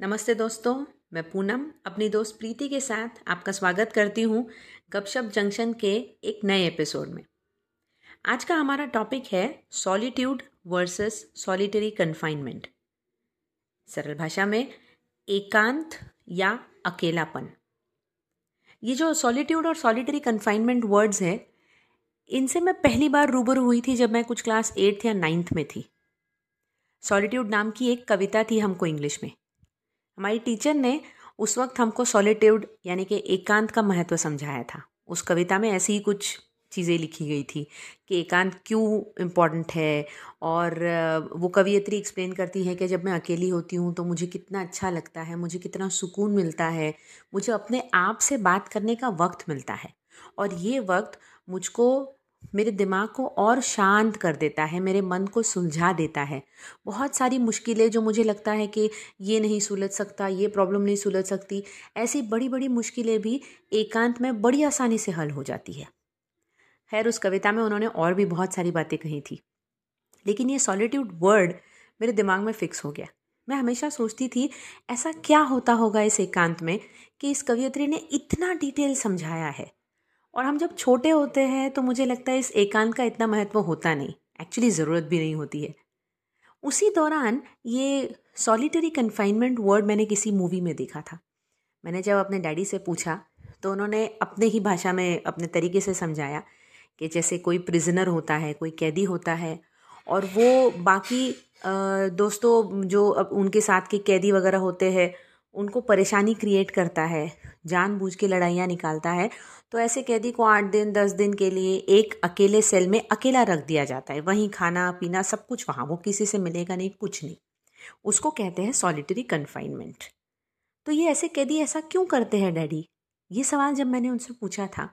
नमस्ते दोस्तों, मैं पूनम अपनी दोस्त प्रीति के साथ आपका स्वागत करती हूँ गपशप जंक्शन के एक नए एपिसोड में। आज का हमारा टॉपिक है सॉलिट्यूड वर्सेस सॉलिटरी कन्फाइनमेंट। सरल भाषा में, एकांत या अकेलापन। ये जो सॉलिट्यूड और सॉलिटरी कन्फाइनमेंट वर्ड्स है, इनसे मैं पहली बार रूबरू हुई थी जब मैं कुछ क्लास एट्थ या नाइन्थ में थी। सॉलिट्यूड नाम की एक कविता थी हमको इंग्लिश में। हमारी टीचर ने उस वक्त हमको सॉलिट्यूड यानी कि एकांत का महत्व समझाया था। उस कविता में ऐसी ही कुछ चीज़ें लिखी गई थी कि एकांत क्यों इंपॉर्टेंट है और वो कवियत्री एक्सप्लेन करती है कि जब मैं अकेली होती हूँ तो मुझे कितना अच्छा लगता है, मुझे कितना सुकून मिलता है, मुझे अपने आप से बात करने का वक्त मिलता है। और ये वक्त मुझको मेरे दिमाग को और शांत कर देता है, मेरे मन को सुलझा देता है। बहुत सारी मुश्किलें जो मुझे लगता है कि ये नहीं सुलझ सकता, ये प्रॉब्लम नहीं सुलझ सकती, ऐसी बड़ी बड़ी मुश्किलें भी एकांत में बड़ी आसानी से हल हो जाती है। खैर, उस कविता में उन्होंने और भी बहुत सारी बातें कही थी। लेकिन ये सॉलिट्यूड वर्ड मेरे दिमाग में फिक्स हो गया। मैं हमेशा सोचती थी, ऐसा क्या होता होगा इस एकांत में कि इस कवियत्री ने इतना डिटेल समझाया है? और हम जब छोटे होते हैं तो मुझे लगता है इस एकांत का इतना महत्व होता नहीं। एक्चुअली ज़रूरत भी नहीं होती है। उसी दौरान ये सॉलिटरी कन्फाइनमेंट वर्ड मैंने किसी मूवी में देखा था। मैंने जब अपने डैडी से पूछा तो उन्होंने अपने ही भाषा में, अपने तरीके से समझाया कि जैसे कोई प्रिजनर होता है, कोई कैदी होता है, और वो बाकी दोस्तों जो उनके साथ के कैदी वगैरह होते हैं, उनको परेशानी क्रिएट करता है, जानबूझ के लड़ाइयाँ निकालता है तो ऐसे कैदी को आठ दिन, दस दिन के लिए एक अकेले सेल में अकेला रख दिया जाता है। वहीं खाना, पीना सब कुछ वहाँ, वो किसी से मिलेगा नहीं, कुछ नहीं। उसको कहते हैं सॉलिटरी कन्फाइनमेंट तो ये ऐसे कैदी ऐसा क्यों करते हैं, डैडी? ये सवाल जब मैंने उनसे पूछा था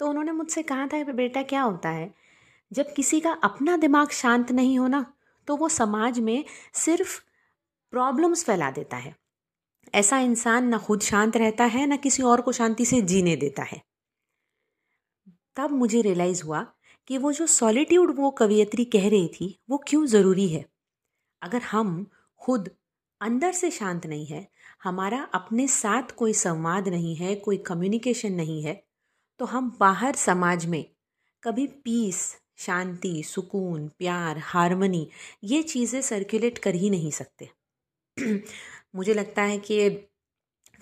तो उन्होंने मुझसे कहा था बेटा, क्या होता है? जब किसी का अपना दिमाग शांत नहीं होना तो वो समाज में सिर्फ़ प्रॉब्लम्स फैला देता है। ऐसा इंसान ना खुद शांत रहता है, ना किसी और को शांति से जीने देता है। तब मुझे रियलाइज़ हुआ कि वो जो सॉलिट्यूड वो कवियत्री कह रही थी, वो क्यों ज़रूरी है? अगर हम खुद अंदर से शांत नहीं है, हमारा अपने साथ कोई संवाद नहीं है, कोई कम्युनिकेशन नहीं है तो हम बाहर समाज में कभी पीस शांति, सुकून, प्यार हारमोनी ये चीज़ें सर्कुलेट कर ही नहीं सकते। मुझे लगता है कि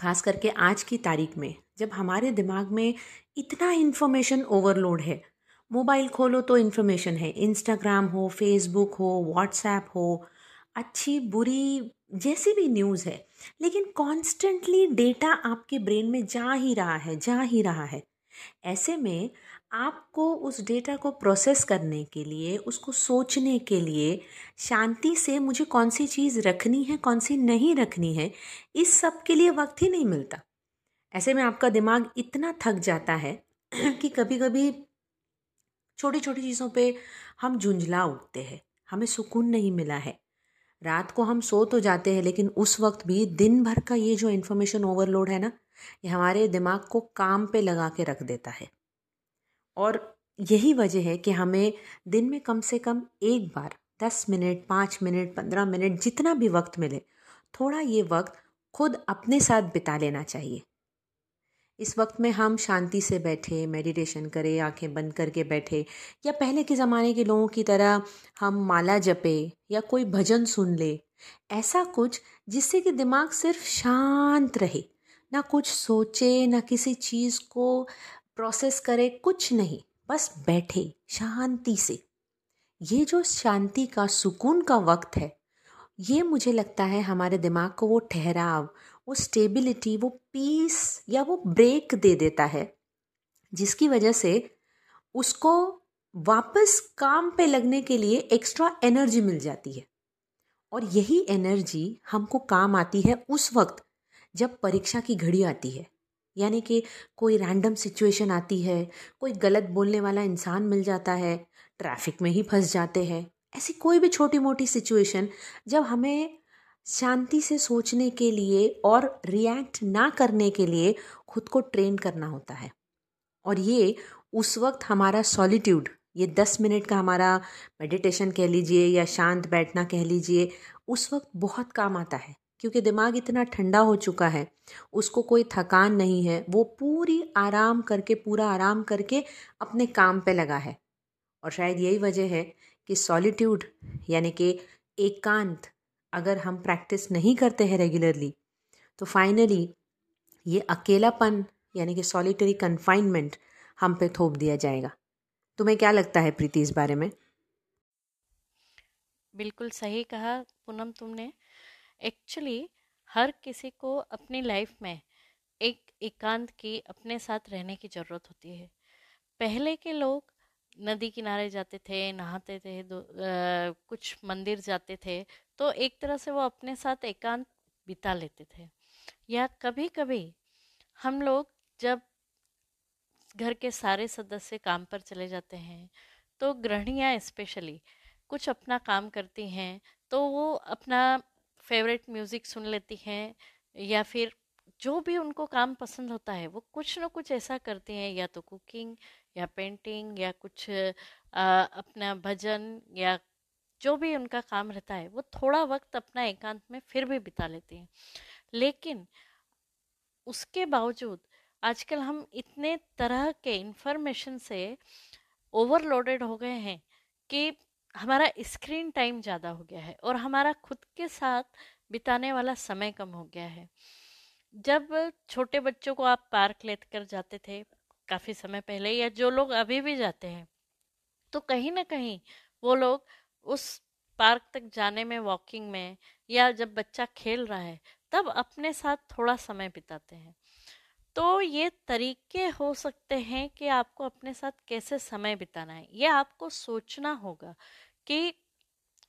खास करके आज की तारीख में, जब हमारे दिमाग में इतना इन्फॉर्मेशन ओवरलोड है। मोबाइल खोलो तो इन्फॉर्मेशन है। इंस्टाग्राम हो फेसबुक हो व्हाट्सएप हो, अच्छी, बुरी जैसी भी न्यूज़ है, लेकिन कॉन्स्टेंटली डेटा आपके ब्रेन में जा ही रहा है, जा ही रहा है। ऐसे में आपको उस डेटा को प्रोसेस करने के लिए, उसको सोचने के लिए शांति से मुझे कौन सी चीज़ रखनी है, कौन सी नहीं रखनी है, इस सब के लिए वक्त ही नहीं मिलता। ऐसे में आपका दिमाग इतना थक जाता है कि कभी कभी छोटी छोटी चीज़ों पे हम झुंझला उठते हैं, हमें सुकून नहीं मिला है। रात को हम सो तो जाते हैं, लेकिन उस वक्त भी दिन भर का ये जो इन्फॉर्मेशन ओवरलोड है ना, ये हमारे दिमाग को काम पे लगा के रख देता है। और यही वजह है कि हमें दिन में कम से कम एक बार, दस मिनट, पाँच मिनट, पंद्रह मिनट, जितना भी वक्त मिले, थोड़ा ये वक्त खुद अपने साथ बिता लेना चाहिए। इस वक्त में हम शांति से बैठे मेडिटेशन करें, आँखें बंद करके बैठे, या पहले के ज़माने के लोगों की तरह हम माला जपे या कोई भजन सुन ले, ऐसा कुछ जिससे कि दिमाग सिर्फ़ शांत रहे, ना कुछ सोचे, ना किसी चीज़ को प्रोसेस करे कुछ नहीं, बस बैठे शांति से। ये जो शांति का, सुकून का वक्त है, ये मुझे लगता है हमारे दिमाग को वो ठहराव, वो स्टेबिलिटी वो पीस या वो ब्रेक दे देता है, जिसकी वजह से उसको वापस काम पे लगने के लिए एक्स्ट्रा एनर्जी मिल जाती है। और यही एनर्जी हमको काम आती है उस वक्त, जब परीक्षा की घड़ी आती है। यानी कि कोई रैंडम सिचुएशन आती है, कोई गलत बोलने वाला इंसान मिल जाता है ट्रैफ़िक में ही फंस जाते हैं। ऐसी कोई भी छोटी मोटी सिचुएशन जब हमें शांति से सोचने के लिए और रिएक्ट ना करने के लिए खुद को ट्रेन करना होता है। और ये उस वक्त हमारा सॉलिट्यूड ये दस मिनट का हमारा मेडिटेशन कह लीजिए या शांत बैठना कह लीजिए, उस वक्त बहुत काम आता है। क्योंकि दिमाग इतना ठंडा हो चुका है, उसको कोई थकान नहीं है, वो पूरी आराम करके, पूरा आराम करके अपने काम पे लगा है। और शायद यही वजह है कि सॉलिट्यूड यानी कि एकांत, अगर हम प्रैक्टिस नहीं करते हैं रेगुलरली तो फाइनली ये अकेलापन, यानी कि सॉलिटरी कन्फाइनमेंट हम पे थोप दिया जाएगा। तुम्हें क्या लगता है प्रीति इस बारे में? बिल्कुल सही कहा पूनम तुमने। एक्चुअली हर किसी को अपनी लाइफ में एक एकांत की अपने साथ रहने की ज़रूरत होती है। पहले के लोग नदी किनारे जाते थे नहाते थे दो आ, कुछ मंदिर जाते थे तो एक तरह से वो अपने साथ एकांत बिता लेते थे। या कभी कभी हम लोग जब घर के सारे सदस्य काम पर चले जाते हैं तो गृहणियाँ स्पेशली कुछ अपना काम करती हैं तो वो अपना फेवरेट म्यूज़िक सुन लेती हैं या फिर जो भी उनको काम पसंद होता है वो कुछ ना कुछ ऐसा करते हैं या तो कुकिंग या पेंटिंग या कुछ आ, अपना भजन या जो भी उनका काम रहता है वो थोड़ा वक्त अपना एकांत में फिर भी बिता लेती हैं। लेकिन उसके बावजूद आजकल हम इतने तरह के इंफॉर्मेशन से ओवरलोडेड हो गए हैं कि हमारा स्क्रीन टाइम ज़्यादा हो गया है और हमारा खुद के साथ बिताने वाला समय कम हो गया है। जब छोटे बच्चों को आप पार्क ले कर जाते थे काफ़ी समय पहले या जो लोग अभी भी जाते हैं तो कहीं ना कहीं वो लोग उस पार्क तक जाने में, वॉकिंग में या जब बच्चा खेल रहा है, तब अपने साथ थोड़ा समय बिताते हैं। तो ये तरीके हो सकते हैं कि आपको अपने साथ कैसे समय बिताना है। ये आपको सोचना होगा कि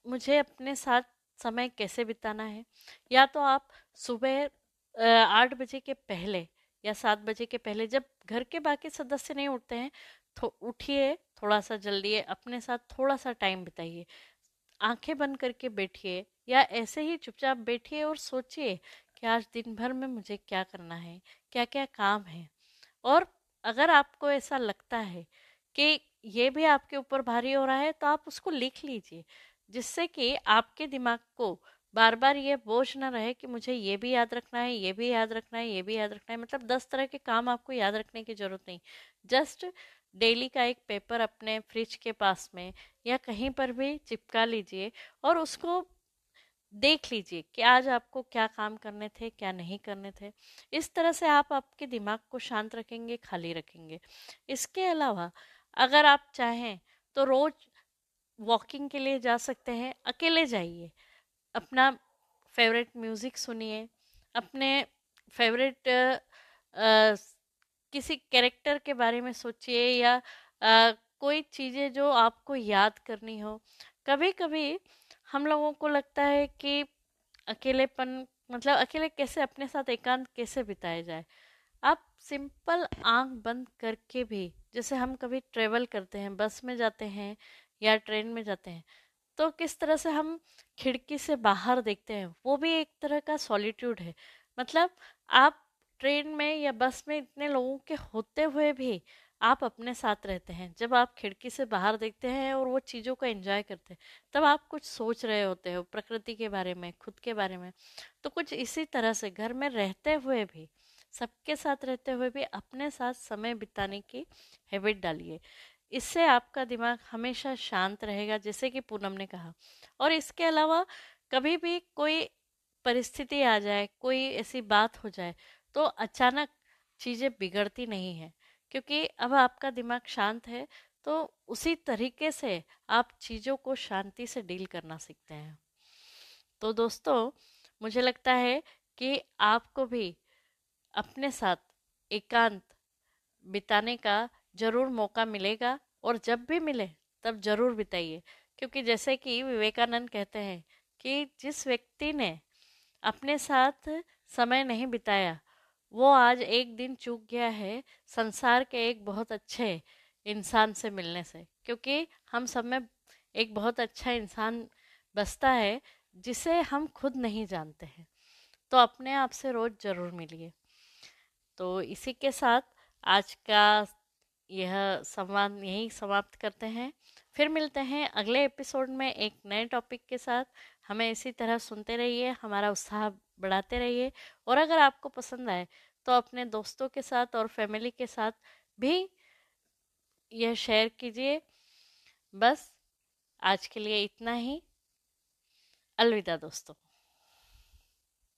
मुझे अपने साथ समय कैसे बिताना है। या तो आप सुबह आठ बजे के पहले या सात बजे के पहले जब घर के बाकी सदस्य नहीं उठते हैं तो उठिए थोड़ा सा जल्दी अपने साथ थोड़ा सा टाइम बिताइए। आँखें बंद करके बैठिए या ऐसे ही चुपचाप बैठिए और सोचिए कि आज दिन भर में मुझे क्या करना है क्या क्या काम है? और अगर आपको ऐसा लगता है कि ये भी आपके ऊपर भारी हो रहा है तो आप उसको लिख लीजिए, जिससे कि आपके दिमाग को बार बार ये बोझ ना रहे कि मुझे ये भी याद रखना है, ये भी याद रखना है, ये भी याद रखना है। मतलब दस तरह के काम आपको याद रखने की ज़रूरत नहीं। जस्ट डेली का एक पेपर अपने फ्रिज के पास में या कहीं पर भी चिपका लीजिए और उसको देख लीजिए कि आज आपको क्या काम करने थे क्या नहीं करने थे। इस तरह से आप आपके दिमाग को शांत रखेंगे खाली रखेंगे। इसके अलावा अगर आप चाहें तो रोज़ वॉकिंग के लिए जा सकते हैं अकेले जाइए। अपना फेवरेट म्यूज़िक सुनिए अपने फेवरेट किसी कैरेक्टर के बारे में सोचिए या आ, कोई चीज़ें जो आपको याद करनी हो। कभी कभी हम लोगों को लगता है कि अकेलेपन मतलब अकेले कैसे अपने साथ एकांत कैसे बिताया जाए? आप सिंपल आँख बंद करके भी, जैसे हम कभी ट्रेवल करते हैं, बस में जाते हैं या ट्रेन में जाते हैं तो किस तरह से हम खिड़की से बाहर देखते हैं? वो भी एक तरह का सॉलिट्यूड है। मतलब आप ट्रेन में या बस में इतने लोगों के होते हुए भी आप अपने साथ रहते हैं, जब आप खिड़की से बाहर देखते हैं और वो चीज़ों को एंजॉय करते हैं, तब आप कुछ सोच रहे होते हो, प्रकृति के बारे में, खुद के बारे में। तो कुछ इसी तरह से घर में रहते हुए भी, सबके साथ रहते हुए भी अपने साथ समय बिताने की हैबिट डालिए। इससे आपका दिमाग हमेशा शांत रहेगा, जैसे कि पूनम ने कहा। और इसके अलावा कभी भी कोई परिस्थिति आ जाए, कोई ऐसी बात हो जाए तो अचानक चीज़ें बिगड़ती नहीं है। क्योंकि अब आपका दिमाग शांत है तो उसी तरीके से आप चीज़ों को शांति से डील करना सीखते हैं। तो दोस्तों, मुझे लगता है कि आपको भी अपने साथ एकांत बिताने का ज़रूर मौका मिलेगा और जब भी मिले तब ज़रूर बिताइए। क्योंकि जैसे कि विवेकानंद कहते हैं कि जिस व्यक्ति ने अपने साथ समय नहीं बिताया वो आज एक दिन चूक गया है, संसार के एक बहुत अच्छे इंसान से मिलने से, क्योंकि हम सब में एक बहुत अच्छा इंसान बसता है, जिसे हम खुद नहीं जानते हैं। तो अपने आप से रोज़ ज़रूर मिलिए। तो इसी के साथ आज का यह संवाद यहीं समाप्त करते हैं। फिर मिलते हैं अगले एपिसोड में एक नए टॉपिक के साथ। हमें इसी तरह सुनते रहिए। हमारा उत्साह बढ़ाते रहिए। और अगर आपको पसंद आए तो अपने दोस्तों के साथ और फैमिली के साथ भी यह शेयर कीजिए। बस, आज के लिए इतना ही। अलविदा दोस्तों।